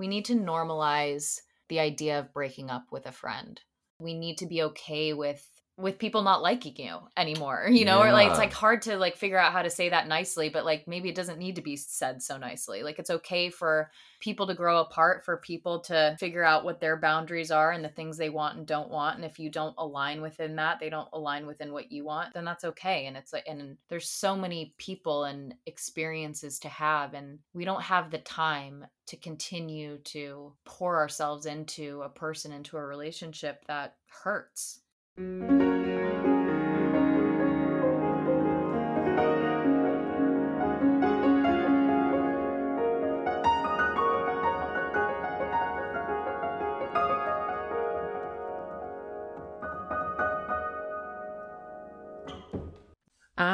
We need to normalize the idea of breaking up with a friend. We need to be okay with with people not liking you anymore you know yeah. or like it's like hard to like figure out how to say that nicely but like maybe it doesn't need to be said so nicely like it's okay for people to grow apart for people to figure out what their boundaries are and the things they want and don't want and if you don't align within that they don't align within what you want then that's okay and it's like and there's so many people and experiences to have and we don't have the time to continue to pour ourselves into a person into a relationship that hurts I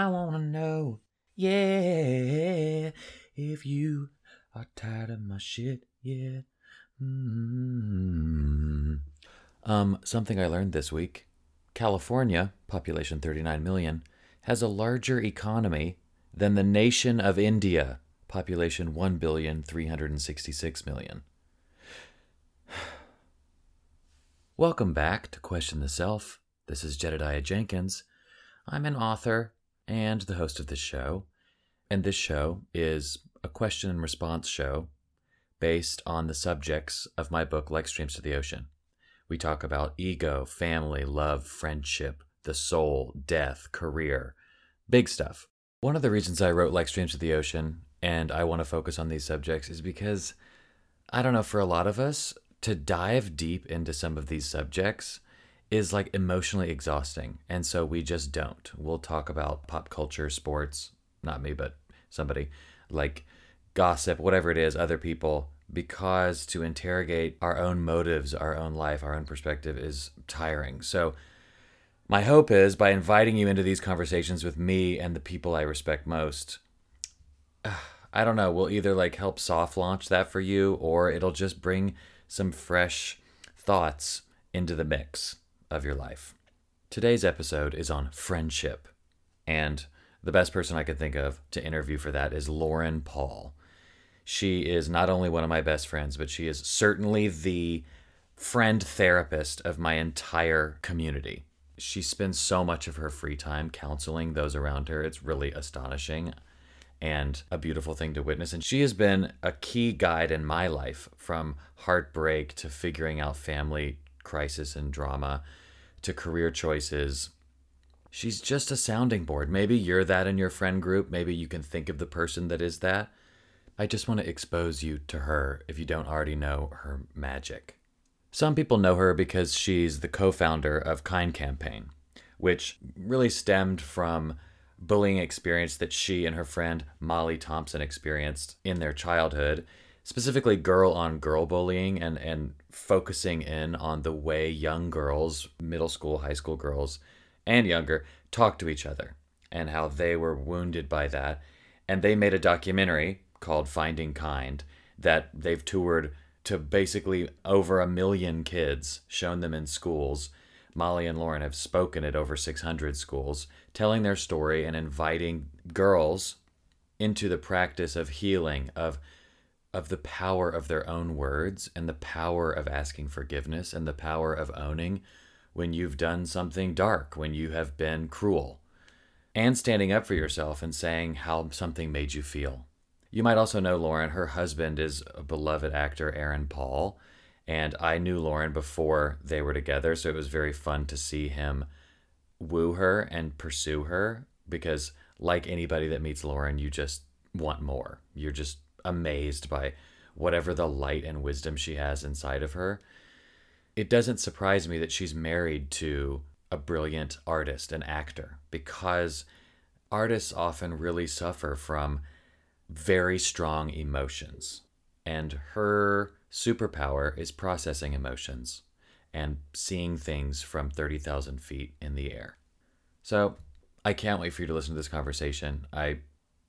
wanna know, yeah, if you are tired of my shit, yeah. Mm-hmm. Um, something I learned this week. California, population 39 million, has a larger economy than the nation of India, population 1,366 million. Welcome back to Question the Self. This is Jedediah Jenkins. I'm an author and the host of this show, and this show is a question and response show based on the subjects of my book, Like Streams to the Ocean. We talk about ego, family, love, friendship, the soul, death, career, big stuff. One of the reasons I wrote Like Streams to the Ocean and I want to focus on these subjects is because I don't know, for a lot of us, to dive deep into some of these subjects is like emotionally exhausting. And so we just don't. We'll talk about pop culture, sports, not me, but somebody, like gossip, whatever it is, other people, because to interrogate our own motives, our own life, our own perspective is tiring. So, my hope is by inviting you into these conversations with me and the people I respect most, I don't know, we'll either like help soft launch that for you or it'll just bring some fresh thoughts into the mix of your life. Today's episode is on friendship, and the best person I could think of to interview for that is Lauren Paul. She is not only one of my best friends, but she is certainly the friend therapist of my entire community. She spends so much of her free time counseling those around her. It's really astonishing and a beautiful thing to witness. And she has been a key guide in my life from heartbreak to figuring out family crisis and drama to career choices. She's just a sounding board. Maybe you're that in your friend group. Maybe you can think of the person that is that. I just want to expose you to her if you don't already know her magic. Some people know her because she's the co founder of Kind Campaign, which really stemmed from bullying experience that she and her friend Molly Thompson experienced in their childhood, specifically girl on girl bullying and, and focusing in on the way young girls, middle school, high school girls, and younger, talk to each other and how they were wounded by that. And they made a documentary called Finding Kind that they've toured to basically over a million kids, shown them in schools. Molly and Lauren have spoken at over 600 schools, telling their story and inviting girls into the practice of healing, of of the power of their own words and the power of asking forgiveness and the power of owning when you've done something dark, when you have been cruel, and standing up for yourself and saying how something made you feel. You might also know Lauren. Her husband is a beloved actor, Aaron Paul. And I knew Lauren before they were together. So it was very fun to see him woo her and pursue her because, like anybody that meets Lauren, you just want more. You're just amazed by whatever the light and wisdom she has inside of her. It doesn't surprise me that she's married to a brilliant artist, an actor, because artists often really suffer from very strong emotions. And her superpower is processing emotions and seeing things from 30,000 feet in the air. So I can't wait for you to listen to this conversation. I,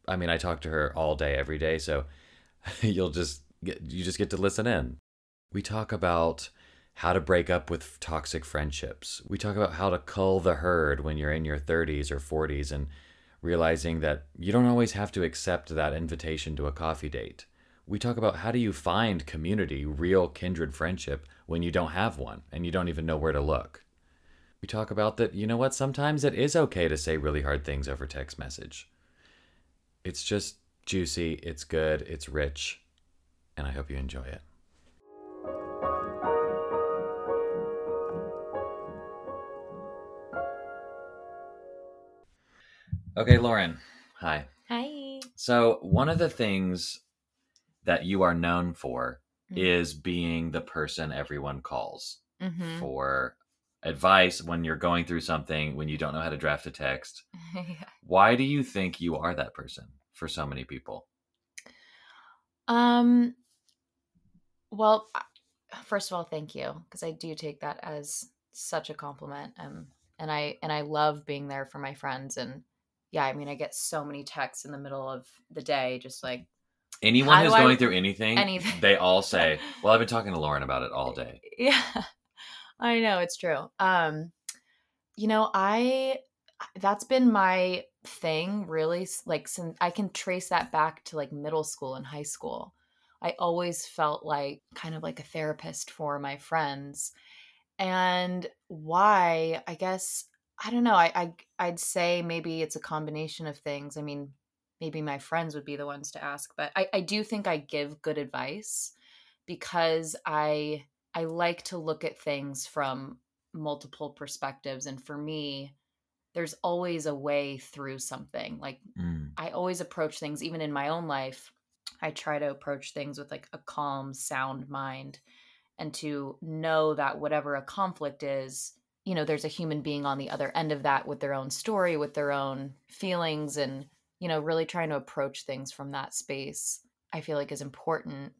I mean, I talk to her all day, every day. So you'll just get, you just get to listen in. We talk about how to break up with toxic friendships. We talk about how to cull the herd when you're in your 30s or 40s and realizing that you don't always have to accept that invitation to a coffee date. we talk about how do you find community, real kindred friendship, when you don't have one and you don't even know where to look. We talk about that, you know what, sometimes it is okay to say really hard things over text message. It's just juicy, it's good, it's rich, and I hope you enjoy it. Okay, Lauren. Hi. Hi. So, one of the things that you are known for Mhm. is being the person everyone calls Mm-hmm. for advice when you're going through something, when you don't know how to draft a text. yeah. Why do you think you are that person for so many people? Um. Well, first of all, thank you because I do take that as such a compliment. Um, and I and I love being there for my friends. And yeah, I mean, I get so many texts in the middle of the day, just like Anyone who's do I- going through anything, anything. they all say, Well, I've been talking to Lauren about it all day. yeah, I know it's true. Um, you know, I that's been my thing really. Like, since I can trace that back to like middle school and high school. I always felt like kind of like a therapist for my friends. And why? I guess I don't know. I, I I'd say maybe it's a combination of things. I mean, maybe my friends would be the ones to ask, but I, I do think I give good advice because I I like to look at things from multiple perspectives. And for me, there's always a way through something. Like Mm. I always approach things, even in my own life, I try to approach things with like a calm, sound mind and to know that whatever a conflict is, you know, there's a human being on the other end of that with their own story, with their own feelings, and, you know, really trying to approach things from that space, I feel like is important.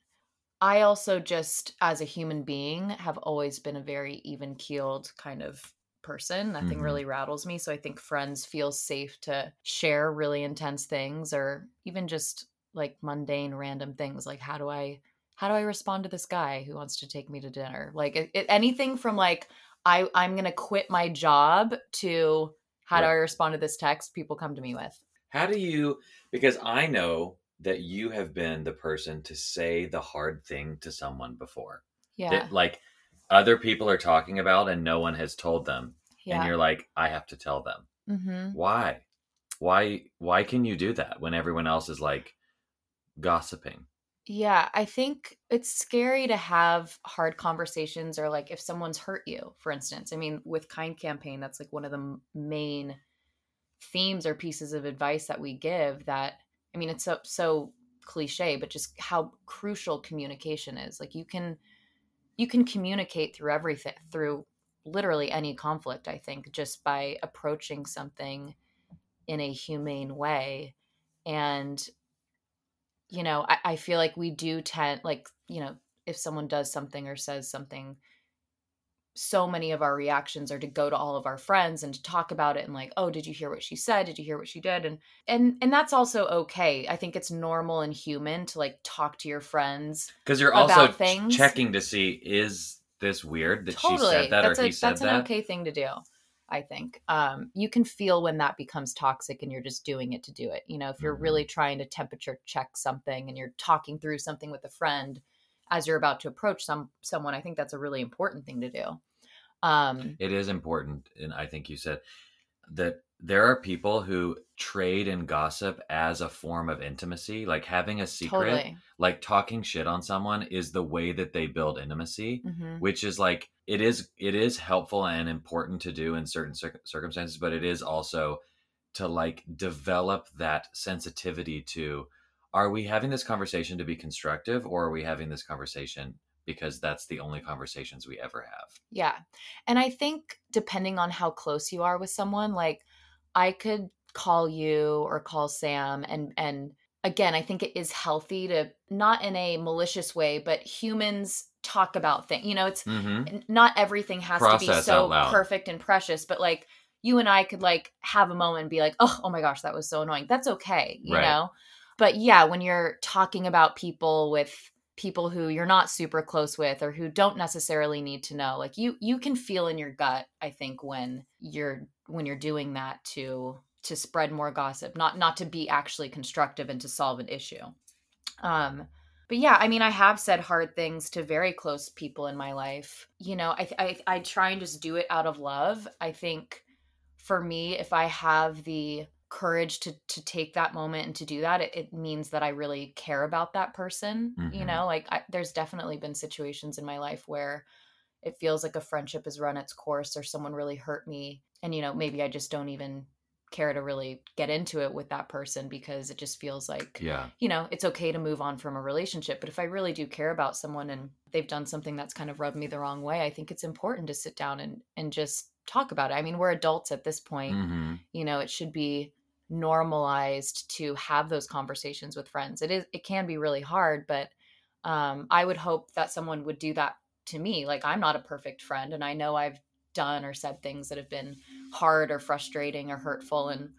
I also just, as a human being, have always been a very even keeled kind of person. Nothing Mhm. really rattles me. So I think friends feel safe to share really intense things or even just like mundane, random things like, how do I how do I respond to this guy who wants to take me to dinner? Like it, it, anything from like I I'm gonna quit my job to how do I respond to this text? People come to me with. How do you, because I know that you have been the person to say the hard thing to someone before. Yeah, That, like other people are talking about and no one has told them. yeah. And you're like, I have to tell them. mm-hmm. Why? Why why can you do that when everyone else is like gossiping? Yeah, I think it's scary to have hard conversations or like if someone's hurt you, for instance. I mean, with Kind Campaign, that's like one of the main themes or pieces of advice that we give that I mean, it's so so cliche, but just how crucial communication is. Like you can you can communicate through everything through literally any conflict, I think, just by approaching something in a humane way and you know I, I feel like we do tend like you know if someone does something or says something so many of our reactions are to go to all of our friends and to talk about it and like oh did you hear what she said? Did you hear what she did? and and and that's also okay. I think it's normal and human to like talk to your friends Because you're also things. checking to see is this weird that she said that that's or a he said that's that? an okay thing to do i think um you can feel when that becomes toxic and you're just doing it to do it. You know if you're really trying to temperature check something and you're talking through something with a friend as you're about to approach some someone i think that's a really important thing to do. Um It is important, and I think you said that there are people who trade and gossip as a form of intimacy, like having a secret, totally like talking shit on someone is the way that they build intimacy. hmm which is like it is it is helpful and important to do in certain cir- circumstances but it is also to like develop that sensitivity to are we having this conversation to be constructive or are we having this conversation because that's the only conversations we ever have Yeah. And I think depending on how close you are with someone, like I could call you or call Sam and and again, I think it is healthy to not in a malicious way, but humans talk about things. You know, it's mm-hmm. not everything has to be so perfect and precious, but like you and I could like have a moment and be like, "Oh, oh my gosh, that was so annoying." That's okay, you Right. know? But yeah, when you're talking about people with people who you're not super close with or who don't necessarily need to know, like you you can feel in your gut, I think when you're when you're doing that to to spread more gossip, not not to be actually constructive and to solve an issue. Um but yeah i mean i have said hard things to very close people in my life you know i i, I try and just do it out of love i think for me if i have the courage to to take that moment and to do that it, it means that i really care about that person mm-hmm. you know like I, there's definitely been situations in my life where it feels like a friendship has run its course or someone really hurt me and you know maybe i just don't even care to really get into it with that person because it just feels like yeah. you know it's okay to move on from a relationship but if i really do care about someone and they've done something that's kind of rubbed me the wrong way i think it's important to sit down and and just talk about it. I mean we're adults at this point mm-hmm. you know it should be normalized to have those conversations with friends. It is it can be really hard but um i would hope that someone would do that to me. Like i'm not a perfect friend and i know i've done or said things that have been hard or frustrating or hurtful and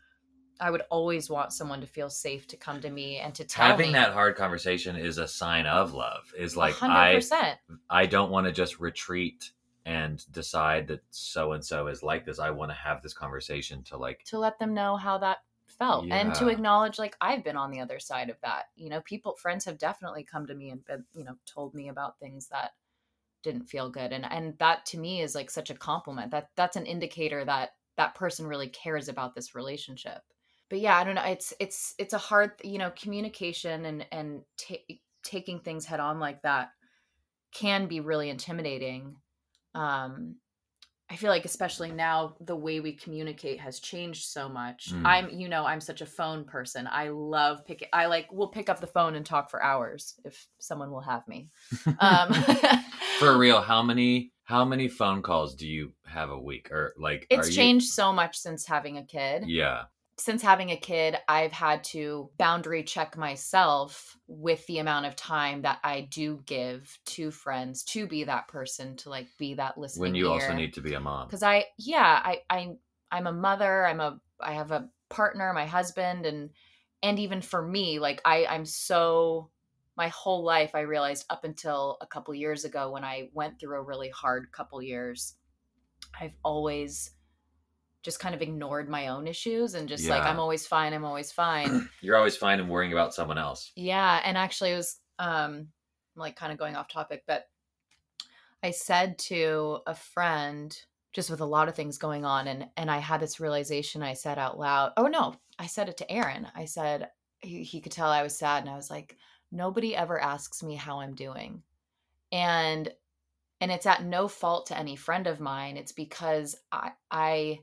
I would always want someone to feel safe to come to me and to tell having me. that hard conversation is a sign of love. Is like 100%. I I don't want to just retreat and decide that so and so is like this. I want to have this conversation to like to let them know how that felt yeah. and to acknowledge like I've been on the other side of that. You know, people friends have definitely come to me and been, you know, told me about things that didn't feel good and and that to me is like such a compliment that that's an indicator that that person really cares about this relationship but yeah i don't know it's it's it's a hard you know communication and and taking things head on like that can be really intimidating um I feel like especially now the way we communicate has changed so much. Mm. I'm you know, I'm such a phone person. I love pick I like will pick up the phone and talk for hours if someone will have me. Um For real, how many how many phone calls do you have a week or like It's changed you... so much since having a kid. Yeah since having a kid, I've had to boundary check myself with the amount of time that I do give to friends to be that person, to like be that listening. When you ear. also need to be a mom. Because I, yeah, I, I, I'm a mother. I'm a, I have a partner, my husband, and and even for me, like I, I'm so. My whole life, I realized up until a couple years ago when I went through a really hard couple years, I've always just kind of ignored my own issues and just yeah. like I'm always fine, I'm always fine. You're always fine and worrying about someone else. Yeah, and actually it was um like kind of going off topic, but I said to a friend just with a lot of things going on and and I had this realization I said out loud. Oh no, I said it to Aaron. I said he, he could tell I was sad and I was like nobody ever asks me how I'm doing. And and it's at no fault to any friend of mine. It's because I I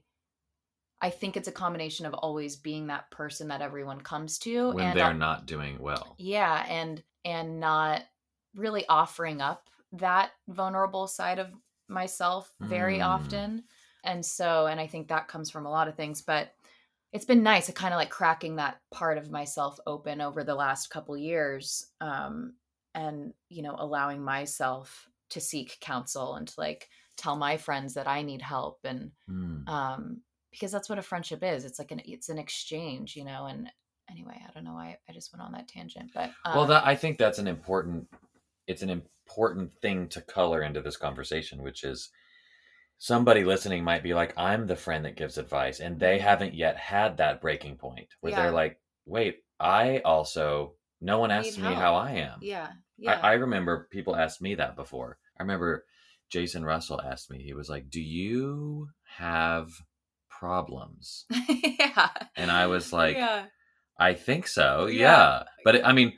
I think it's a combination of always being that person that everyone comes to when and they're not doing well. Yeah, and and not really offering up that vulnerable side of myself very mm. often. And so and I think that comes from a lot of things, but it's been nice to kind of like cracking that part of myself open over the last couple years um and you know allowing myself to seek counsel and to like tell my friends that I need help and mm. um because that's what a friendship is. It's like an it's an exchange, you know. And anyway, I don't know. why I just went on that tangent, but um, well, that I think that's an important. It's an important thing to color into this conversation, which is somebody listening might be like, "I'm the friend that gives advice," and they haven't yet had that breaking point where yeah. they're like, "Wait, I also." No one asks me how I am. Yeah. Yeah. I, I remember people asked me that before. I remember Jason Russell asked me, he was like, Do you have problems. yeah. And I was like, yeah. I think so. Yeah. yeah. But it, I mean,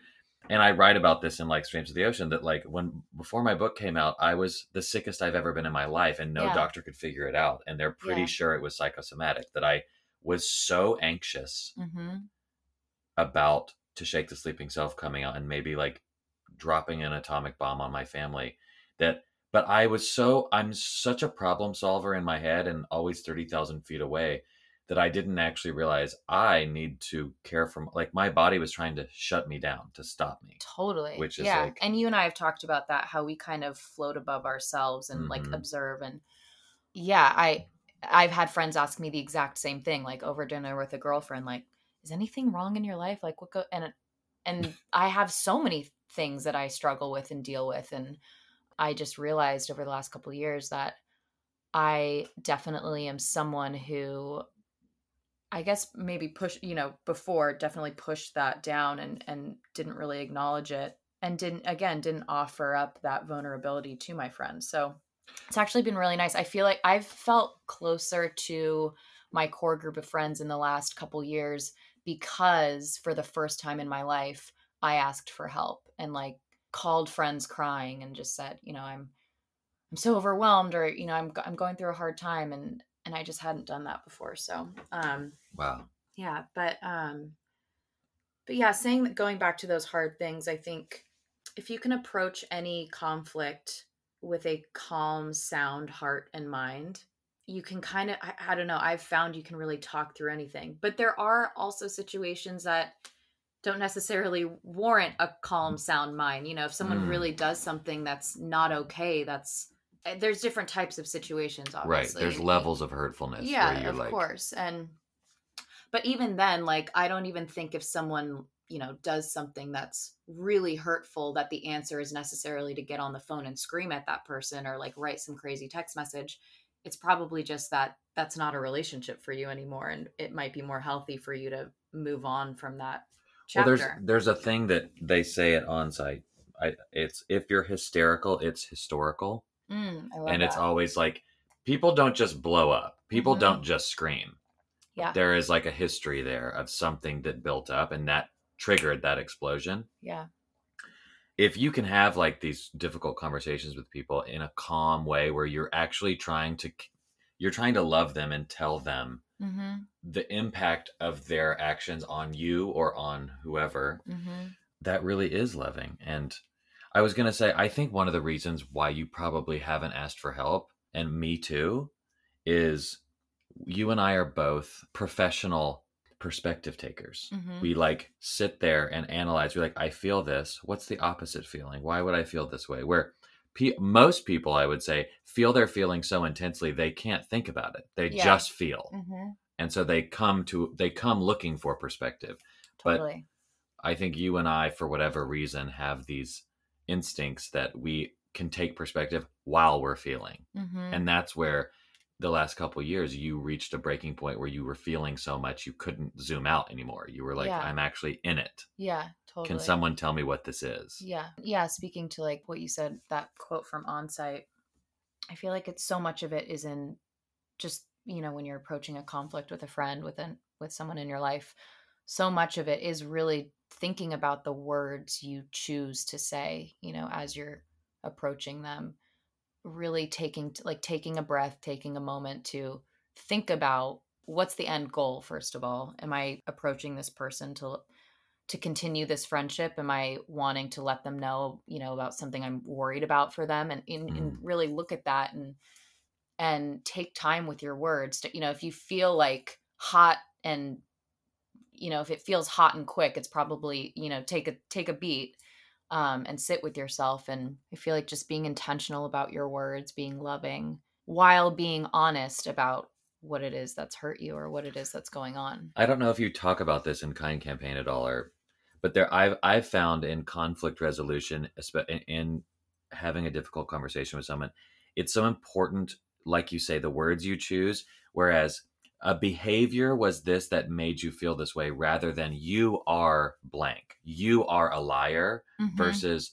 and I write about this in like Streams of the Ocean that like when before my book came out, I was the sickest I've ever been in my life and no yeah. doctor could figure it out. And they're pretty yeah. sure it was psychosomatic that I was so anxious mm-hmm. about to shake the sleeping self coming out and maybe like dropping an atomic bomb on my family that but I was so I'm such a problem solver in my head and always 30,000 feet away that I didn't actually realize I need to care for like my body was trying to shut me down to stop me. Totally. Which is yeah. Like, and you and I have talked about that how we kind of float above ourselves and mm-hmm. like observe and yeah, I I've had friends ask me the exact same thing like over dinner with a girlfriend like is anything wrong in your life like what go and and I have so many things that I struggle with and deal with and I just realized over the last couple of years that I definitely am someone who I guess maybe push, you know, before definitely pushed that down and and didn't really acknowledge it and didn't again didn't offer up that vulnerability to my friends. So it's actually been really nice. I feel like i've felt closer to my core group of friends in the last couple years because for the first time in my life i asked for help and like called friends crying and just said you know i'm i'm so overwhelmed or you know i'm i'm going through a hard time. And and i just hadn't done that before so um wow yeah but um but yeah saying that going back to those hard things i think if you can approach any conflict with a calm sound heart and mind you can kind of I, I, don't know i've found you can really talk through anything but there are also situations that don't necessarily warrant a calm sound mind you know if someone mm. really does something that's not okay that's Eh, there's different types of situations obviously. right there's levels of hurtfulness yeah of like... course and but even then like i don't even think if someone you know does something that's really hurtful that the answer is necessarily to get on the phone and scream at that person or like write some crazy text message it's probably just that that's not a relationship for you anymore and it might be more healthy for you to move on from that chapter. well there's there's a thing that they say at onsite I, it's if you're hysterical it's historical mm, and that. it's always like people don't just blow up people mm-hmm. don't just scream yeah there is like a history there of something that built up and that triggered that explosion. Yeah. If you can have like these difficult conversations with people in a calm way where you're actually trying to you're trying to love them and tell them mm-hmm. the impact of their actions on you or on whoever mm-hmm. that really is loving and i was going to say i think one of the reasons why you probably haven't asked for help and me too is you and i are both professional perspective takers. Mm-hmm. We like sit there and analyze. We're like, I feel this. What's the opposite feeling? Why would I feel this way? Where pe- most people, I would say, feel their feeling so intensely they can't think about it. They yeah. just feel, mm-hmm. and so they come to they come looking for perspective. Totally. But I think you and I, for whatever reason, have these instincts that we can take perspective while we're feeling, mm-hmm. and that's where the last couple years you reached a breaking point where you were feeling so much you couldn't zoom out anymore. You were like yeah. i'm actually in it. Yeah totally. can someone tell me what this is? Yeah. Yeah speaking to like what you said that quote from onsite i feel like it's so much of it is in just you know when you're approaching a conflict with a friend with an with someone in your life so much of it is really thinking about the words you choose to say you know as you're approaching them really taking like taking a breath taking a moment to think about what's the end goal first of all? Am i approaching this person to to continue this friendship? Am i wanting to let them know you know about something i'm worried about for them? And, and, mm. and really look at that and and take time with your words to, you know if you feel like hot and you know if it feels hot and quick it's probably you know take a take a beat um, and sit with yourself. And I feel like just being intentional about your words, being loving, while being honest about what it is that's hurt you or what it is that's going on. I don't know if you talk about this in Kind Campaign at all, or but there I've I've found in conflict resolution, in having a difficult conversation with someone, it's so important, like you say, the words you choose. Whereas a behavior was this that made you feel this way rather than you are blank you are a liar mm-hmm. versus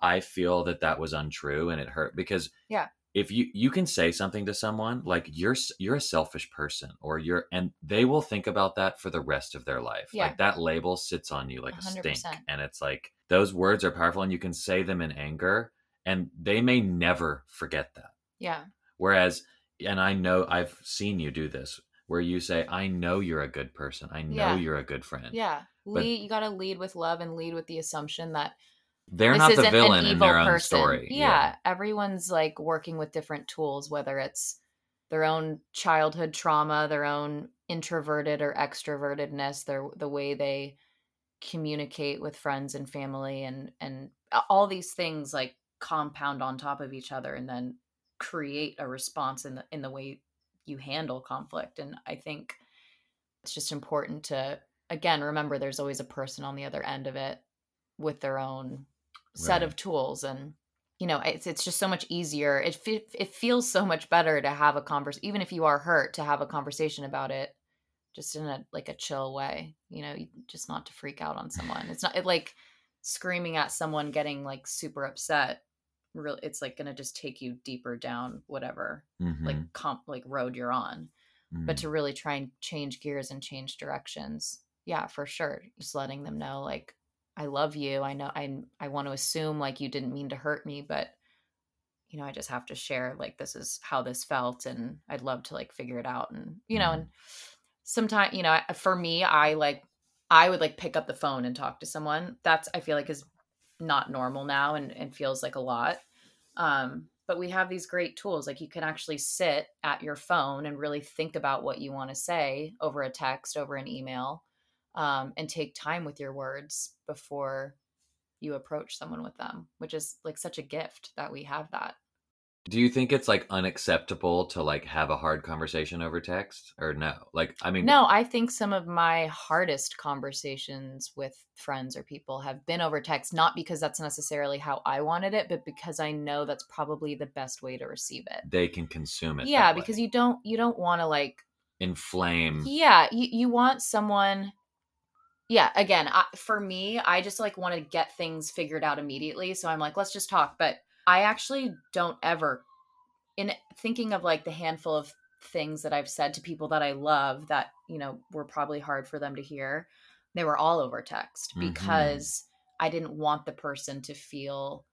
i feel that that was untrue and it hurt because yeah if you you can say something to someone like you're you're a selfish person or you're and they will think about that for the rest of their life yeah. like that label sits on you like 100%. a stink and it's like those words are powerful and you can say them in anger and they may never forget that yeah whereas and i know i've seen you do this where you say, I know you're a good person. I know yeah. you're a good friend. Yeah. Lead, you got to lead with love and lead with the assumption that they're not the villain in their person. own story. Yeah, yeah. Everyone's like working with different tools, whether it's their own childhood trauma, their own introverted or extrovertedness, their the way they communicate with friends and family and and all these things like compound on top of each other and then create a response in the in the way you handle conflict and i think it's just important to again remember there's always a person on the other end of it with their own set of tools and you know it's it's just so much easier. It fe- it feels so much better to have a conversation even if you are hurt to have a conversation about it just in a like a chill way you know just not to freak out on someone. It's not it, like screaming at someone getting like super upset really it's like going to just take you deeper down whatever Mhm. like comp like road you're on but Mm. to really try and change gears and change directions yeah for sure just letting them know like i love you i know i i want to assume like you didn't mean to hurt me but you know i just have to share like this is how this felt and i'd love to like figure it out and you know Mhm. and sometimes you know for me i like i would like pick up the phone and talk to someone that's i feel like is not normal now and, and feels like a lot. Um but we have these great tools like you can actually sit at your phone and really think about what you want to say over a text over an email um, and take time with your words before you approach someone with them which is like such a gift that we have that Do you think it's like unacceptable to like have a hard conversation over text or no? Like, I mean, no i think some of my hardest conversations with friends or people have been over text not because that's necessarily how i wanted it but because i know that's probably the best way to receive it they can consume it. yeah because you don't you don't want to like inflame. yeah you, you want someone yeah again I, for me i just like want to get things figured out immediately so i'm like let's just talk but i actually don't ever in thinking of like the handful of things that i've said to people that i love that you know were probably hard for them to hear they were all over text Mhm. because i didn't want the person to feel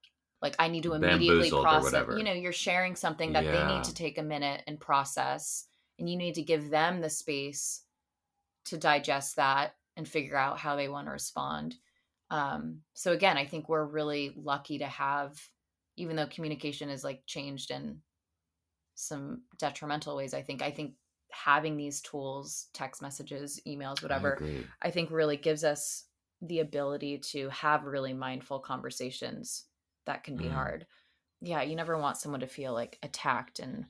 like i need to immediately Bamboozled process you know you're sharing something that they need to take a minute and process and you need to give them the space to digest that and figure out how they want to respond. Um, so again, I think we're really lucky to have, even though communication is like changed in some detrimental ways. I think I think having these tools, text messages, emails, whatever, agree. I think really gives us the ability to have really mindful conversations that can be Mhm. hard. Yeah, you never want someone to feel like attacked and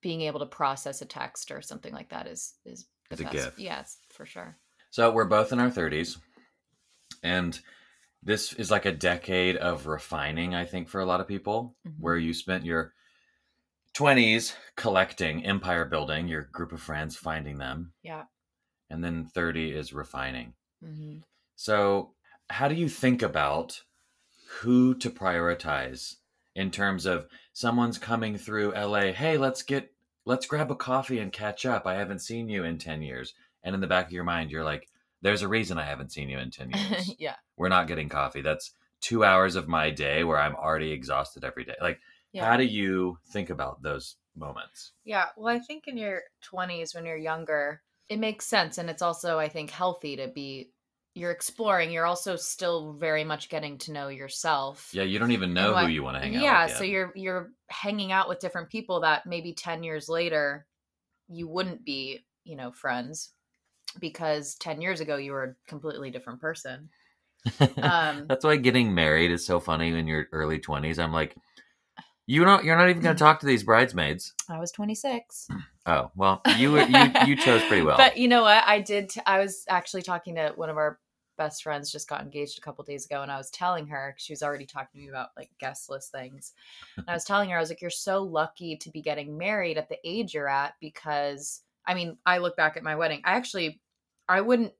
being able to process a text or something like that is is the It's a best. gift. Yes, for sure. So we're both in our 30s. And this is like a decade of refining, I think, for a lot of people, Mhm. where you spent your 20s collecting, empire building, your group of friends, finding them. Yeah. And then 30 is refining. hmm So, how do you think about who to prioritize in terms of someone's coming through LA, hey, let's get let's grab a coffee and catch up. I haven't seen you in 10 years. And in the back of your mind, you're like, there's a reason I haven't seen you in 10 years. yeah. We're not getting coffee. That's 2 hours of my day where I'm already exhausted every day. Like, Yeah. how do you think about those moments? Yeah. Well, I think in your 20s, when you're younger, it makes sense. And it's also, I think, healthy to be, you're exploring. You're also still very much getting to know yourself. Yeah, you don't even know what- who you want to hang out yeah. with. yet. So you're, you're hanging out with different people that maybe 10 years later, you wouldn't be, you know, friends because 10 years ago, you were a completely different person. Um, That's why getting married is so funny in your early 20s. I'm like, you don't you're not even going to talk to these bridesmaids. I was 26. Oh, well, you were, you you chose pretty well. But you know what? I did. T- I was actually talking to one of our best friends. Just got engaged a couple days ago, and I was telling her she was already talking to me about like guest list things. And I was telling her, I was like, "You're so lucky to be getting married at the age you're at because I mean, I look back at my wedding. I actually, I wouldn't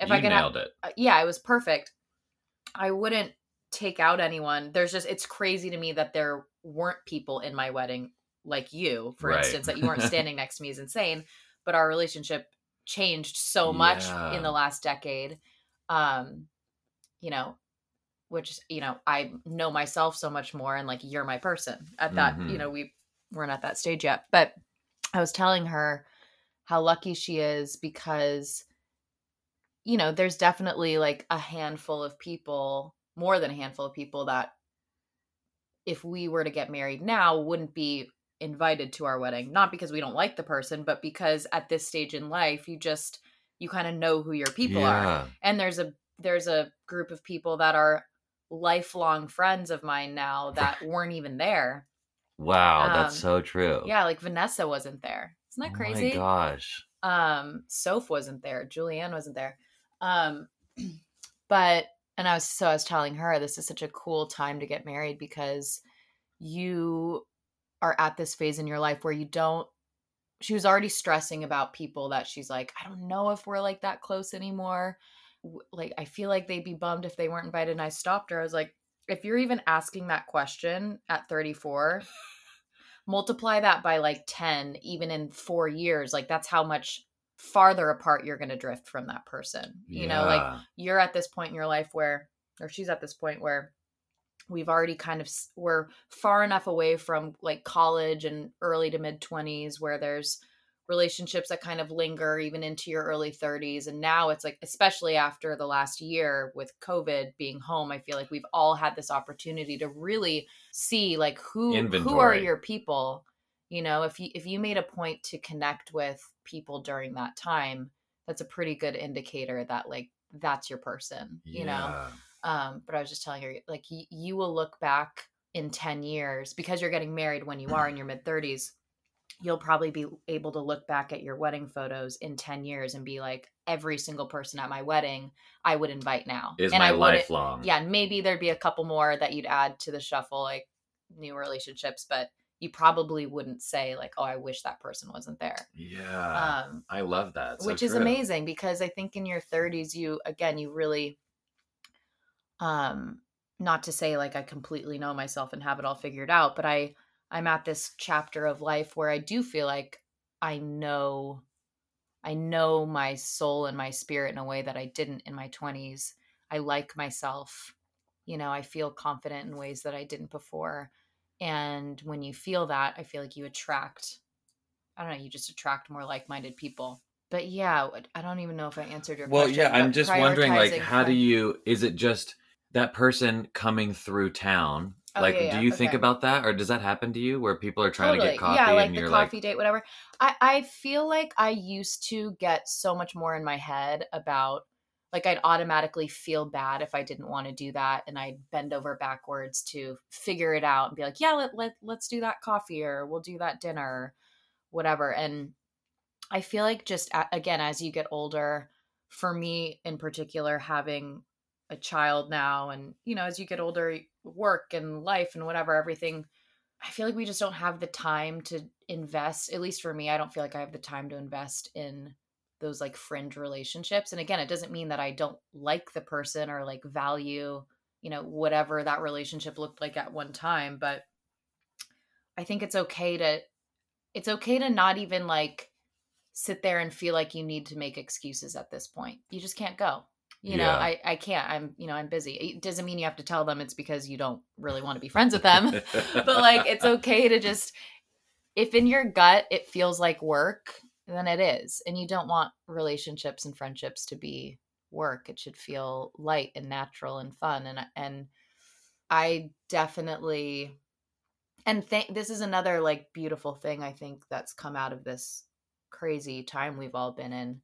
if you I could have nailed it. uh, yeah, it was perfect. I wouldn't take out anyone. There's just it's crazy to me that there weren't people in my wedding like you, for Right. instance, that you weren't standing next to me is insane. But our relationship changed so much Yeah. in the last decade. Um, you know, which you know, I know myself so much more and like you're my person. At that, you Mhm. know, we weren't at that stage yet. But I was telling her how lucky she is because you know, there's definitely like a handful of people, more than a handful of people that if we were to get married now wouldn't be invited to our wedding, not because we don't like the person, but because at this stage in life you just you kind of know who your people are. And there's a there's a group of people that are lifelong friends of mine now that weren't even there. Wow, that's Um, so true. Yeah, like Vanessa wasn't there. Isn't that Oh crazy? my gosh. um soph wasn't there julianne wasn't there um but and i was so i was telling her this is such a cool time to get married because you are at this phase in your life where you don't she was already stressing about people that she's like i don't know if we're like that close anymore like I feel like they'd be bummed if they weren't invited. And I stopped her. I was like, if you're even asking that question at 34, multiply that by like 10, even in four years. Like that's how much farther apart you're going to drift from that person. You know, like you're at this point in your life where, or she's at this point where we've already kind of we're far enough away from like college and early to mid 20s where there's relationships that kind of linger even into your early 30s and now it's like especially after the last year with covid being home i feel like we've all had this opportunity to really see like who Inventory. who are your people you know if you if you made a point to connect with people during that time that's a pretty good indicator that like that's your person you yeah. know um, but I was just telling her, like, you will look back in 10 years because you're getting married when you are in your mid 30s. You'll probably be able to look back at your wedding photos in 10 years and be like, every single person at my wedding I would invite now. Is and my I lifelong. Yeah. And maybe there'd be a couple more that you'd add to the shuffle, like new relationships, but you probably wouldn't say like, "Oh, I wish that person wasn't there." Yeah, um, I love that. So which true. is amazing because I think in your 30s, you again, you really um not to say like i completely know myself and have it all figured out but i i'm at this chapter of life where i do feel like i know i know my soul and my spirit in a way that i didn't in my 20s i like myself. You know i feel confident in ways that i didn't before. And when you feel that i feel like you attract i don't know you just attract more like-minded people. But yeah i don't even know if i answered your well question, Well, yeah i'm just wondering like how do you is it just that person coming through town Oh, like, yeah, do you think about that, or does that happen to you, where people are trying totally. to get coffee? Yeah, like the coffee like... date, whatever. I I feel like I used to get so much more in my head about, like, I'd automatically feel bad if I didn't want to do that, and I'd bend over backwards to figure it out and be like, yeah, let let let's do that coffee, or we'll do that dinner, whatever. And I feel like just again, as you get older, for me in particular, having a child now and you know as you get older work and life and whatever everything i feel like we just don't have the time to invest at least for me i don't feel like i have the time to invest in those like fringe relationships and again it doesn't mean that i don't like the person or like value you know whatever that relationship looked like at one time but i think it's okay to it's okay to not even like sit there and feel like you need to make excuses at this point. You just can't go you know i i can't i'm you know i'm busy. It doesn't mean you have to tell them it's because you don't really want to be friends with them. But like it's okay to just if in your gut it feels like work then it is and you don't want relationships and friendships to be work. It should feel light and natural and fun and and i definitely and th- this is another like beautiful thing i think that's come out of this crazy time we've all been in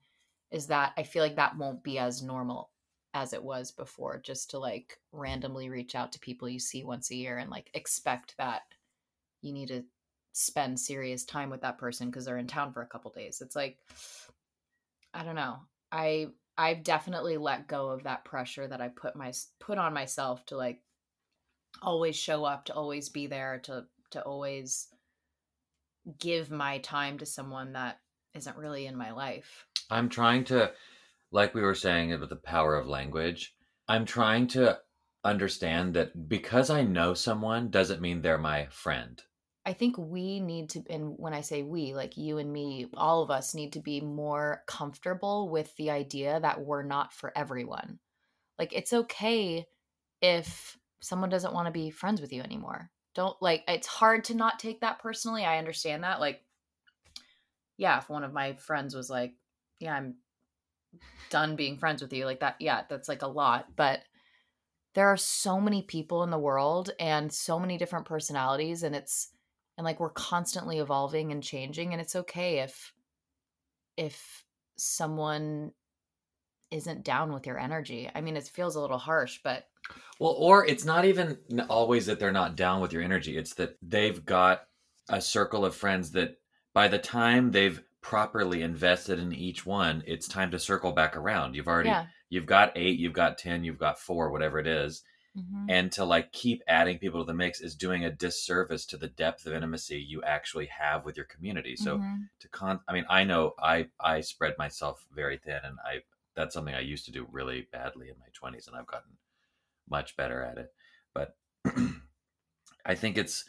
is that I feel like that won't be as normal as it was before just to like randomly reach out to people you see once a year and like expect that you need to spend serious time with that person because they're in town for a couple days. It's like I don't know. I I've definitely let go of that pressure that I put my put on myself to like always show up, to always be there, to to always give my time to someone that isn't really in my life. I'm trying to, like we were saying about the power of language, I'm trying to understand that because I know someone doesn't mean they're my friend. I think we need to, and when I say we, like you and me, all of us need to be more comfortable with the idea that we're not for everyone. Like, it's okay if someone doesn't want to be friends with you anymore. Don't like, it's hard to not take that personally. I understand that. Like, yeah, if one of my friends was like, yeah, I'm done being friends with you, like that, yeah, that's like a lot. But there are so many people in the world and so many different personalities, and it's, and like we're constantly evolving and changing, and it's okay if, if someone isn't down with your energy. I mean, it feels a little harsh, but well, or it's not even always that they're not down with your energy. It's that they've got a circle of friends that by the time they've properly invested in each one, it's time to circle back around. You've already yeah. you've got 8, you've got 10, you've got 4, whatever it is. Mm-hmm. And to like keep adding people to the mix is doing a disservice to the depth of intimacy you actually have with your community. So mm-hmm. to con I mean, I know I I spread myself very thin and I that's something I used to do really badly in my 20s and I've gotten much better at it. But I think it's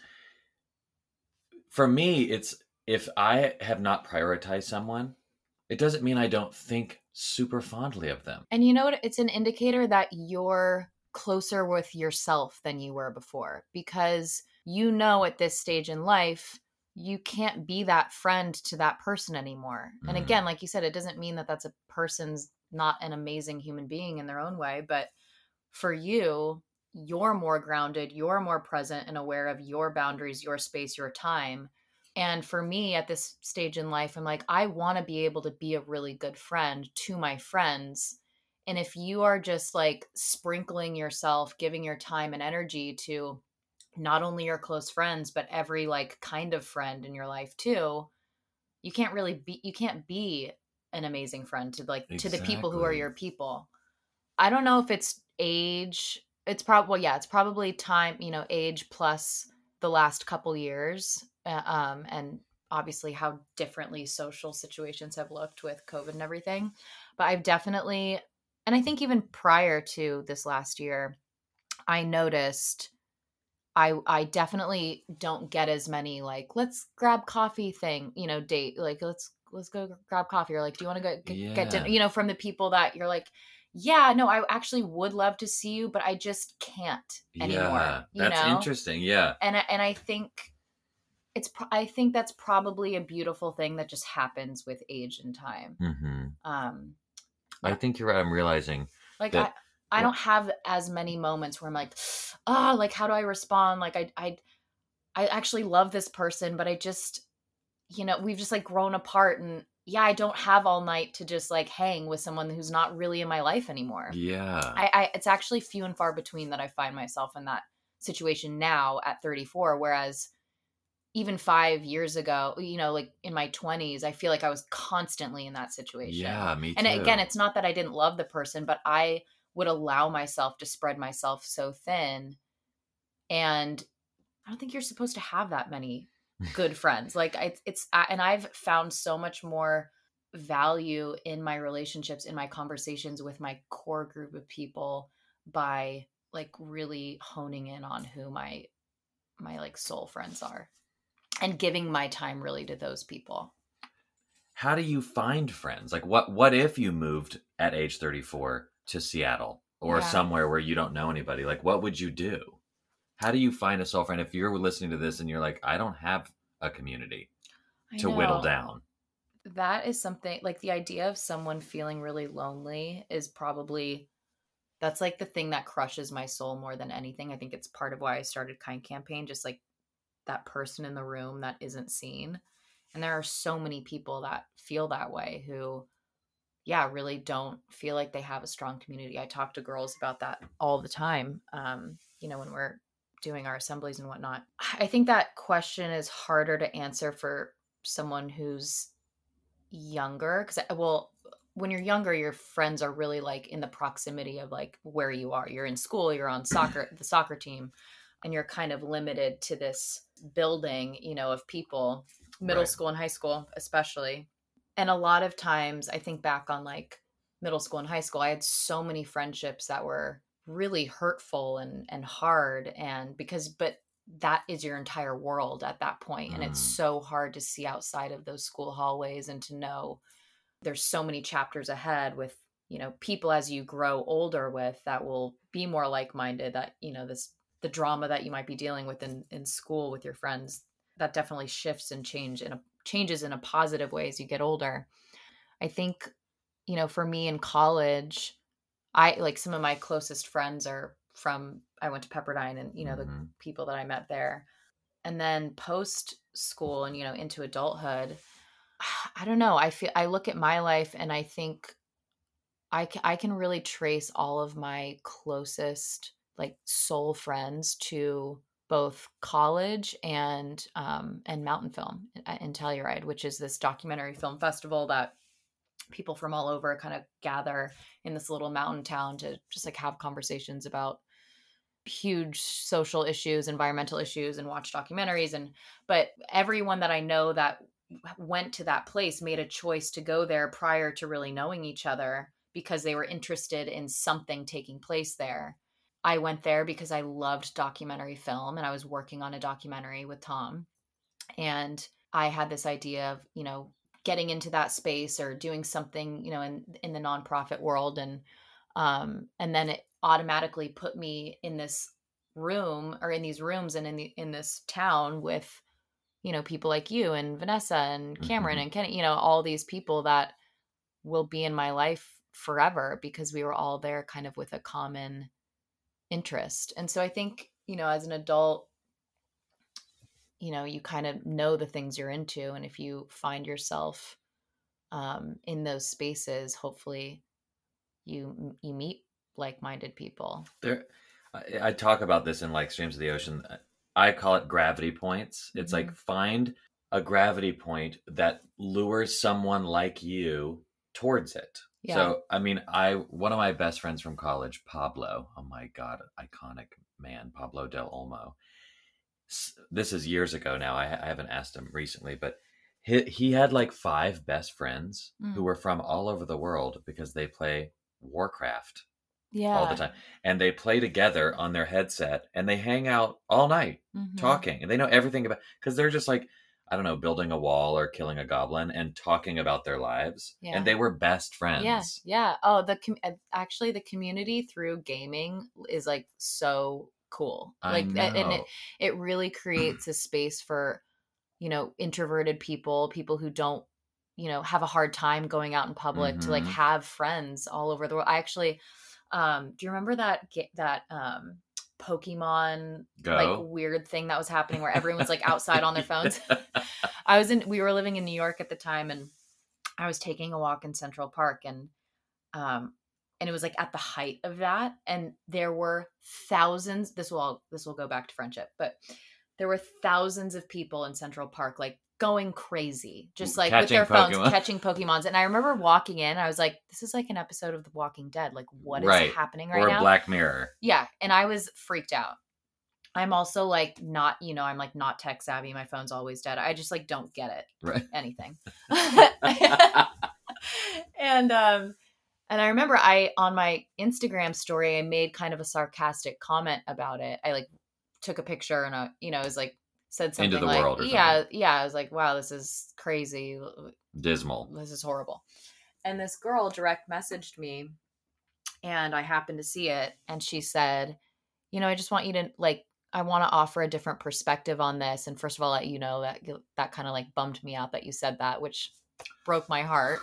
for me it's if I have not prioritized someone, it doesn't mean I don't think super fondly of them. And you know what? It's an indicator that you're closer with yourself than you were before because you know at this stage in life you can't be that friend to that person anymore. Mm. And again, like you said, it doesn't mean that that's a person's not an amazing human being in their own way, but for you, you're more grounded, you're more present and aware of your boundaries, your space, your time. And for me at this stage in life, I'm like, I want to be able to be a really good friend to my friends. And if you are just like sprinkling yourself, giving your time and energy to not only your close friends, but every like kind of friend in your life too, you can't really be, you can't be an amazing friend to like, exactly. to the people who are your people. I don't know if it's age. It's probably, well, yeah, it's probably time, you know, age plus the last couple years uh, um, and obviously how differently social situations have looked with COVID and everything. But I've definitely, and I think even prior to this last year, I noticed I I definitely don't get as many like let's grab coffee thing, you know, date like let's let's go grab coffee or like do you want to go get, yeah. get dinner, you know, from the people that you're like yeah, no, I actually would love to see you, but I just can't anymore. Yeah, that's know? interesting. Yeah, and and I think it's I think that's probably a beautiful thing that just happens with age and time. Mm-hmm. Um, I think you're right. I'm realizing like that, I I don't have as many moments where I'm like, oh, like how do I respond? Like I I I actually love this person, but I just you know we've just like grown apart and yeah, I don't have all night to just like hang with someone who's not really in my life anymore. Yeah. I, I it's actually few and far between that I find myself in that situation now at 34. Whereas even five years ago, you know, like in my 20s, I feel like I was constantly in that situation. Yeah, me too. And again, it's not that I didn't love the person, but I would allow myself to spread myself so thin. And I don't think you're supposed to have that many good friends. Like it's, it's, and I've found so much more value in my relationships, in my conversations with my core group of people by like really honing in on who my, my like soul friends are and giving my time really to those people. How do you find friends? Like what what if you moved at age 34 to Seattle or yeah. somewhere where you don't know anybody? Like what would you do? How do you find a soul friend if you're listening to this and you're like I don't have a community to whittle down? That is something like the idea of someone feeling really lonely is probably that's like the thing that crushes my soul more than anything. I think it's part of why I started Kind Campaign, just like that person in the room that isn't seen. And there are so many people that feel that way who, yeah, really don't feel like they have a strong community. I talk to girls about that all the time, um, you know, when we're doing our assemblies and whatnot. I think that question is harder to answer for someone who's younger because, well, when you're younger, your friends are really like in the proximity of like where you are. You're in school, you're on soccer, the soccer team, and you're kind of limited to this building, you know, of people, middle right. school and high school, especially. And a lot of times I think back on like middle school and high school, I had so many friendships that were really hurtful and and hard and because but that is your entire world at that point and it's mm. so hard to see outside of those school hallways and to know there's so many chapters ahead with you know people as you grow older with that will be more like-minded that you know this the drama that you might be dealing with in, in school with your friends that definitely shifts and change in a changes in a positive way as you get older i think you know for me in college i like some of my closest friends are from i went to pepperdine and you know mm-hmm. the people that i met there and then post school and you know into adulthood i don't know i feel i look at my life and i think i I can really trace all of my closest like soul friends to both college and um, and Mountainfilm in Telluride, which is this documentary film festival that people from all over kind of gather in this little mountain town to just like have conversations about huge social issues, environmental issues, and watch documentaries. And but everyone that I know that went to that place made a choice to go there prior to really knowing each other because they were interested in something taking place there. I went there because I loved documentary film and I was working on a documentary with Tom. And I had this idea of, you know, getting into that space or doing something, you know, in in the nonprofit world and um and then it automatically put me in this room or in these rooms and in the in this town with you know people like you and Vanessa and Cameron mm-hmm. and Kenny, you know, all these people that will be in my life forever because we were all there kind of with a common interest. And so I think, you know, as an adult, you know, you kind of know the things you're into. And if you find yourself um, in those spaces, hopefully you you meet like-minded people. There, I, I talk about this in like streams of the ocean. I call it gravity points. It's mm-hmm. like find a gravity point that lures someone like you towards it. Yeah. So, I mean, I one of my best friends from college, Pablo. Oh my god, iconic man, Pablo del Olmo. This is years ago now. I, I haven't asked him recently, but he he had like five best friends mm. who were from all over the world because they play Warcraft. Yeah. All the time. And they play together on their headset and they hang out all night mm-hmm. talking. And they know everything about because they're just like I don't know, building a wall or killing a goblin and talking about their lives. Yeah. And they were best friends. Yeah. Yeah. Oh, the com- uh, actually the community through gaming is like so cool. Like and it it really creates a space for you know, introverted people, people who don't you know, have a hard time going out in public mm-hmm. to like mm-hmm. have friends all over the world. I actually um do you remember that that um Pokemon Go. like weird thing that was happening where everyone was like outside on their phones. I was in we were living in New York at the time and I was taking a walk in Central Park and um and it was like at the height of that and there were thousands this will all this will go back to friendship but there were thousands of people in Central Park like going crazy, just like catching with their phones, Pokemon. catching Pokemons. And I remember walking in, I was like, this is like an episode of The Walking Dead. Like, what is right. happening right or now? Black Mirror. Yeah. And I was freaked out. I'm also like not, you know, I'm like not tech savvy. My phone's always dead. I just like don't get it. Right. Anything. and um and I remember I on my Instagram story I made kind of a sarcastic comment about it. I like took a picture and a you know, it was like said something into the like, world. yeah, something. yeah. I was like, wow, this is crazy, dismal. This is horrible. And this girl direct messaged me, and I happened to see it, and she said, you know, I just want you to like. I want to offer a different perspective on this. And first of all, let you know that that kind of like bummed me out that you said that, which broke my heart.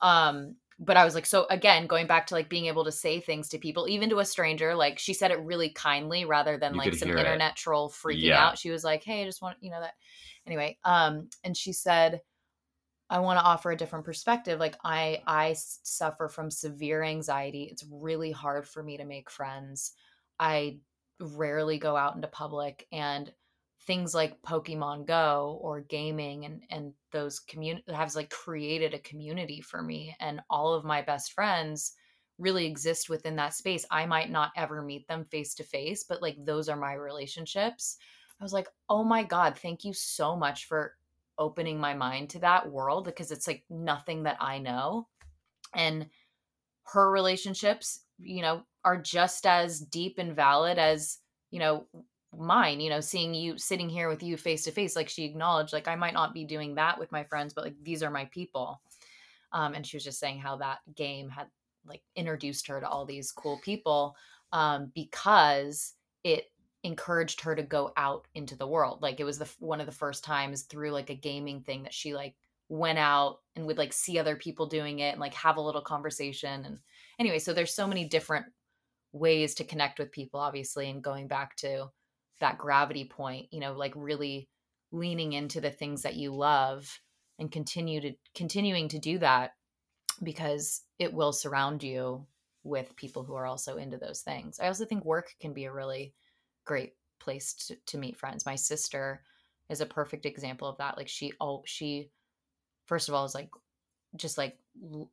Um, but I was like, so again, going back to like being able to say things to people, even to a stranger, like she said it really kindly rather than you like some internet it. troll freaking yeah. out. She was like, Hey, I just want, you know, that anyway. Um, and she said, I want to offer a different perspective. Like I, I suffer from severe anxiety. It's really hard for me to make friends. I rarely go out into public and things like Pokemon Go or gaming and and those community has like created a community for me and all of my best friends really exist within that space. I might not ever meet them face to face, but like those are my relationships. I was like, "Oh my god, thank you so much for opening my mind to that world because it's like nothing that I know." And her relationships, you know, are just as deep and valid as, you know, mine you know seeing you sitting here with you face to face like she acknowledged like i might not be doing that with my friends but like these are my people. Um and she was just saying how that game had like introduced her to all these cool people um because it encouraged her to go out into the world. Like it was the one of the first times through like a gaming thing that she like went out and would like see other people doing it and like have a little conversation and anyway so there's so many different ways to connect with people obviously and going back to that gravity point you know like really leaning into the things that you love and continue to continuing to do that because it will surround you with people who are also into those things. I also think work can be a really great place to, to meet friends. My sister is a perfect example of that like she oh she first of all is like just like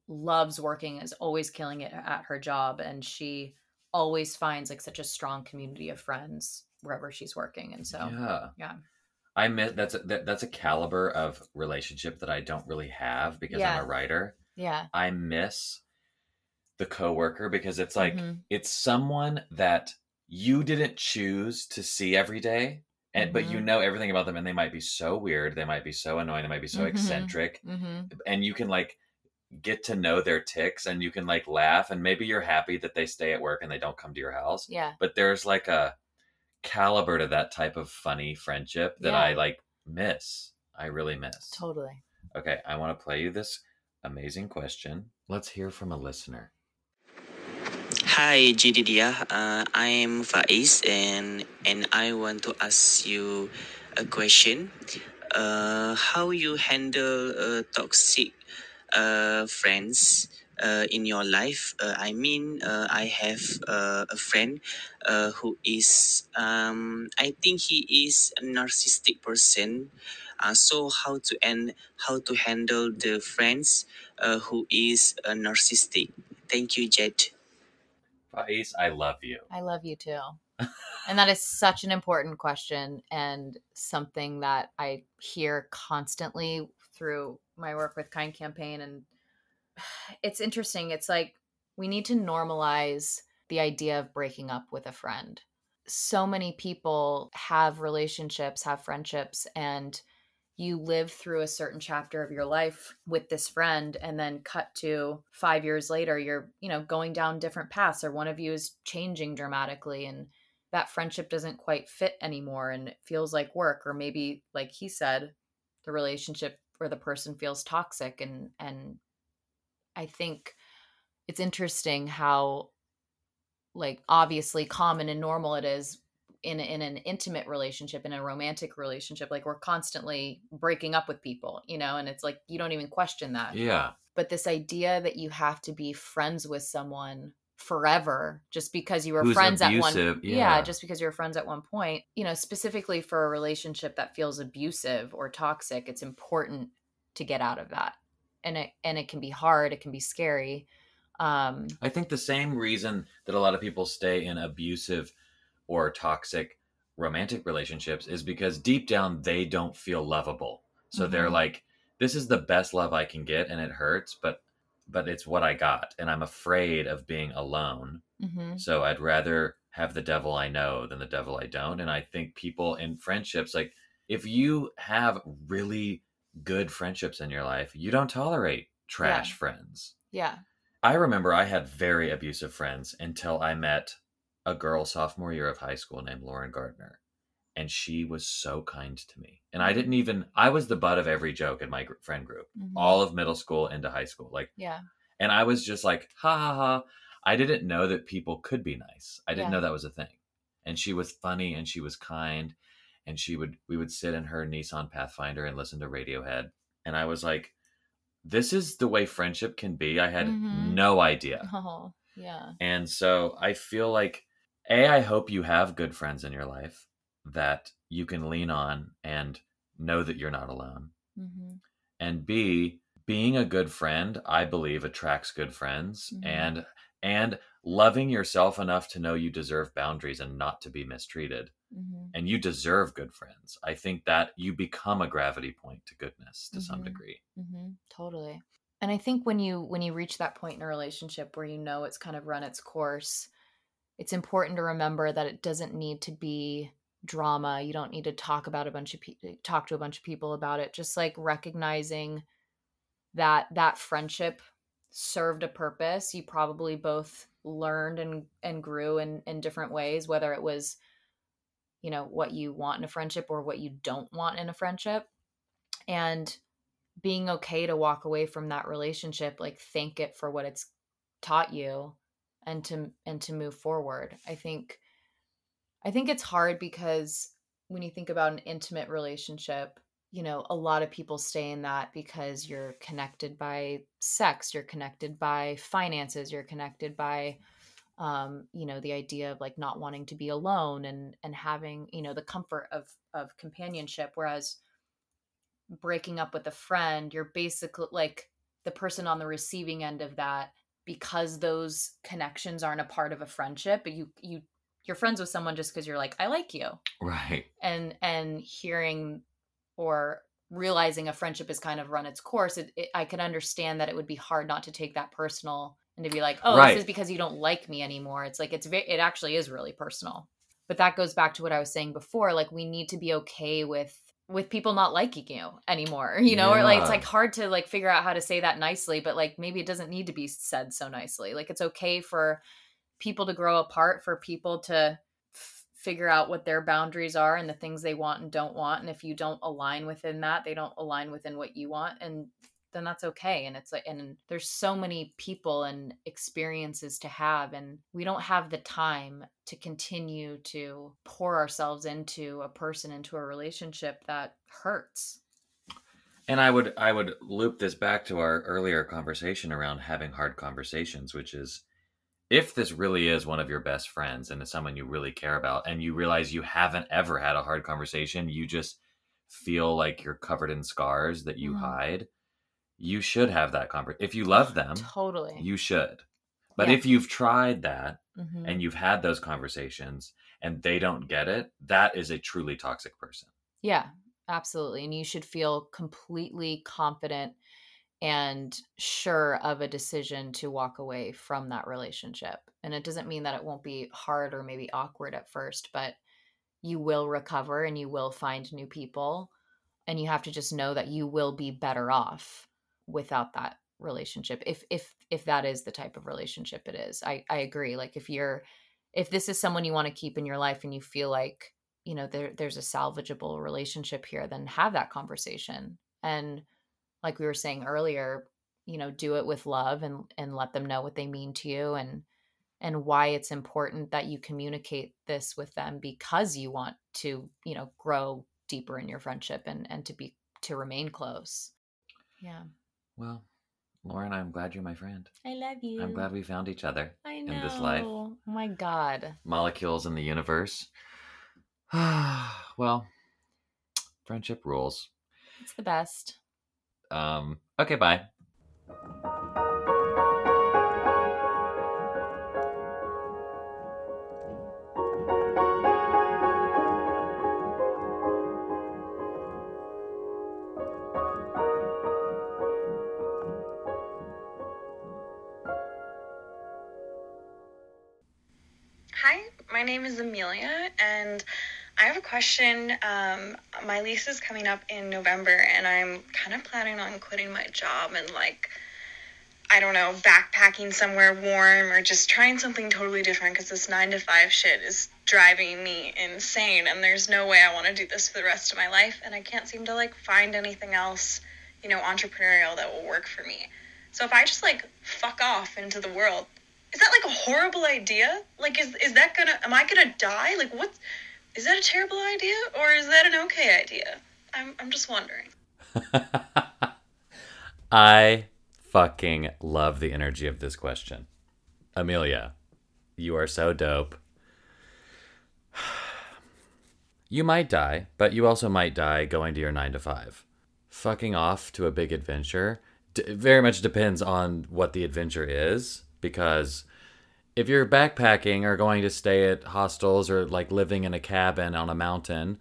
loves working is always killing it at her job and she always finds like such a strong community of friends wherever she's working and so yeah yeah i miss that's a, that, that's a caliber of relationship that i don't really have because yeah. i'm a writer yeah i miss the coworker because it's like Mhm. it's someone that you didn't choose to see every day and but you Mhm. know everything about them and they might be so weird they might be so annoying they might be so Mhm. eccentric Mhm. and you can like get to know their ticks and you can like laugh and maybe you're happy that they stay at work and they don't come to your house Yeah. but there's like a caliber to that type of funny friendship that Yeah. I like miss I really miss Totally. okay I want to play you this amazing question let's hear from a listener Hi, Jedidiah. Uh, I'm Faiz, and and I want to ask you a question. Uh, how you handle uh, toxic uh, friends uh, in your life? Uh, I mean, uh, I have uh, a friend uh, who is, um, I think he is a narcissistic person. Uh, so how to and how to handle the friends uh, who is a narcissistic? Thank you, Jet. Faiz, I love you I love you too. and that is such an important question and something that I hear constantly through my work with Kind Campaign. And it's interesting. It's like we need to normalize the idea of breaking up with a friend. So many people have relationships, have friendships, and you live through a certain chapter of your life with this friend and then cut to 5 years later you're you know going down different paths or one of you is changing dramatically and that friendship doesn't quite fit anymore and it feels like work or maybe like he said the relationship or the person feels toxic and and I think it's interesting how like obviously common and normal it is in in an intimate relationship in a romantic relationship like we're constantly breaking up with people you know and it's like you don't even question that yeah but this idea that you have to be friends with someone forever just because you were Who's friends at one abusive, yeah. yeah. just because you were friends at one point you know specifically for a relationship that feels abusive or toxic it's important to get out of that and it and it can be hard it can be scary um I think the same reason that a lot of people stay in abusive or toxic romantic relationships is because deep down they don't feel lovable. So they're Mhm. like, this is the best love I can get and it hurts, but but it's what I got and I'm afraid of being alone. mhm. So I'd rather have the devil I know than the devil I don't. And I think people in friendships like if you have really good friendships in your life, you don't tolerate trash Yeah. friends. yeah I remember I had very abusive friends until I met a girl sophomore year of high school named Lauren Gardner. And she was so kind to me. And I didn't even, I was the butt of every joke in my gr- friend group, Mhm. all of middle school into high school. Like, yeah and I was just like, ha ha ha. I didn't know that people could be nice. I didn't Yeah. know that was a thing. And she was funny and she was kind. And she would, we would sit in her Nissan Pathfinder and listen to Radiohead. And I was like, this is the way friendship can be. I had Mhm. no idea. oh yeah And so I feel like A, I hope you have good friends in your life that you can lean on and know that you're not alone. hmm And B, being a good friend, I believe attracts good friends Mhm. and and loving yourself enough to know you deserve boundaries and not to be mistreated. Hmm And you deserve good friends. I think that you become a gravity point to goodness to some Mhm. degree. hmm totally and i think when you when you reach that point in a relationship where you know it's kind of run its course it's important to remember that it doesn't need to be drama you don't need to talk about a bunch of people talk to a bunch of people about it just like recognizing that that friendship served a purpose you probably both learned and and grew in in different ways whether it was you know what you want in a friendship or what you don't want in a friendship. And being okay to walk away from that relationship like thank it for what it's taught you and to and to move forward. I think i think it's hard because when you think about an intimate relationship you know a lot of people stay in that because you're connected by sex you're connected by finances you're connected by um you know the idea of like not wanting to be alone and and having you know the comfort of of companionship whereas breaking up with a friend you're basically like the person on the receiving end of that because those connections aren't a part of a friendship but you you you're friends with someone just because you're like i like you Right. and and hearing or realizing a friendship has kind of run its course it, it, i can understand that it would be hard not to take that personal and to be like, "Oh, Right. this is because you don't like me anymore." It's like it's it actually is really personal. But that goes back to what I was saying before, like we need to be okay with with people not liking you anymore, you know, or like it's like hard to like figure out how to say that nicely, but like maybe it doesn't need to be said so nicely. Like it's okay for people to grow apart, for people to f- figure out what their boundaries are and the things they want and don't want and if you don't align within that they don't align within what you want and then that's okay and it's like and there's so many people and experiences to have and we don't have the time to continue to pour ourselves into a person into a relationship that hurts And I would I would loop this back to our earlier conversation around having hard conversations, which is if this really is one of your best friends and it's someone you really care about and you realize you haven't ever had a hard conversation, you just feel like you're covered in scars that you Mhm. hide, you should have that conversation. If you love them, totally you should. But Yeah. if you've tried that Mhm. and you've had those conversations and they don't get it, that is a truly toxic person. Yeah, absolutely. And you should feel completely confident and sure of a decision to walk away from that relationship. And it doesn't mean that it won't be hard or maybe awkward at first, but you will recover and you will find new people. And you have to just know that you will be better off without that relationship if if if that is the type of relationship it is i i agree like if you're if this is someone you want to keep in your life and you feel like you know there there's a salvageable relationship here then have that conversation. And like we were saying earlier you know do it with love and and let them know what they mean to you and and why it's important that you communicate this with them because you want to you know grow deeper in your friendship and and to be to remain close. Yeah Well, Lauren, I'm glad you're my friend. i love you I'm glad we found each other. in this life. oh my god Molecules in the universe. well, friendship rules. it's the best Um, okay, bye. Name is Amelia, and I have a question. Um, my lease is coming up in November, and I'm kind of planning on quitting my job and, like, I don't know, backpacking somewhere warm or just trying something totally different because this nine to five shit is driving me insane, and there's no way I want to do this for the rest of my life, and I can't seem to, like, find anything else, you know, entrepreneurial that will work for me. So if I just, like, fuck off into the world, is that like a horrible idea? Like, is is that gonna? Am I gonna die? Like, what? Is that a terrible idea or is that an okay idea? I'm I'm just wondering. I fucking love the energy of this question. Amelia, you are so dope. You might die, but you also might die going to your 9 to 5. Fucking off to a big adventure d- very much depends on what the adventure is because if you're backpacking or going to stay at hostels or like living in a cabin on a mountain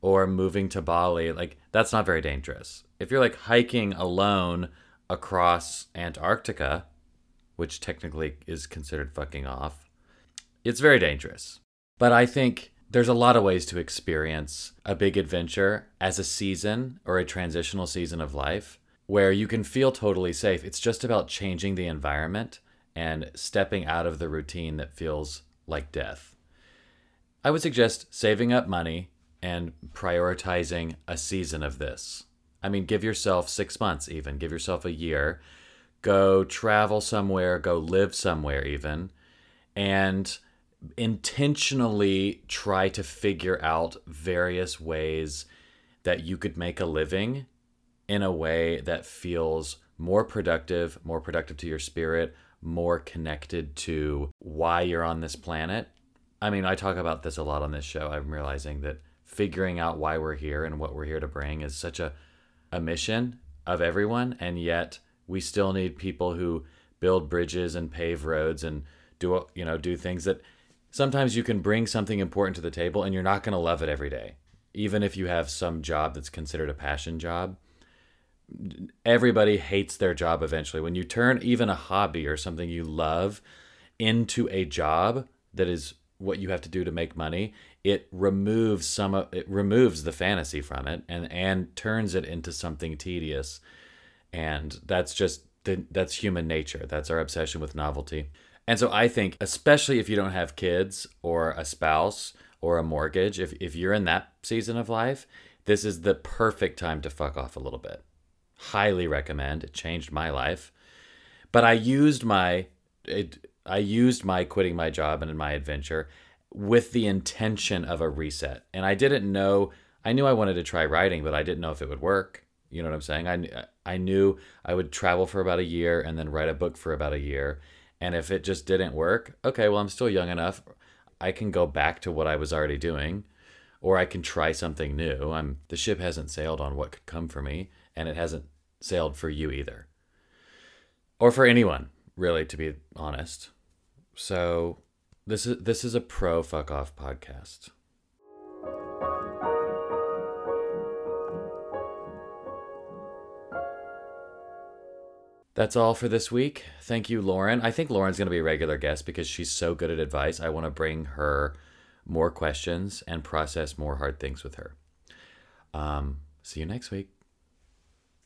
or moving to Bali, like that's not very dangerous. If you're like hiking alone across Antarctica, which technically is considered fucking off, it's very dangerous. But I think there's a lot of ways to experience a big adventure as a season or a transitional season of life where you can feel totally safe. It's just about changing the environment and stepping out of the routine that feels like death. I would suggest saving up money and prioritizing a season of this. I mean, give yourself six months, even, give yourself a year. Go travel somewhere, go live somewhere, even, and intentionally try to figure out various ways that you could make a living in a way that feels more productive, more productive to your spirit, more connected to why you're on this planet. I mean, I talk about this a lot on this show. I'm realizing that figuring out why we're here and what we're here to bring is such a, a mission of everyone. And yet we still need people who build bridges and pave roads and do, you know, do things that sometimes you can bring something important to the table and you're not going to love it every day. Even if you have some job that's considered a passion job, everybody hates their job eventually. When you turn even a hobby or something you love into a job that is what you have to do to make money, it removes some of it removes the fantasy from it and and turns it into something tedious. And that's just that's human nature. That's our obsession with novelty. And so I think especially if you don't have kids or a spouse or a mortgage, if if you're in that season of life, this is the perfect time to fuck off a little bit. Highly recommend. It changed my life. But I used my it, I used my quitting my job and my adventure with the intention of a reset. And I didn't know I knew I wanted to try writing, but I didn't know if it would work. You know what I'm saying? I I knew I would travel for about a year and then write a book for about a year. And if it just didn't work, okay, well I'm still young enough. I can go back to what I was already doing or I can try something new. I'm the ship hasn't sailed on what could come for me and it hasn't sailed for you either. Or for anyone, really to be honest. So this is this is a pro fuck off podcast. That's all for this week. Thank you, Lauren. I think Lauren's going to be a regular guest because she's so good at advice. I want to bring her more questions and process more hard things with her. Um, see you next week.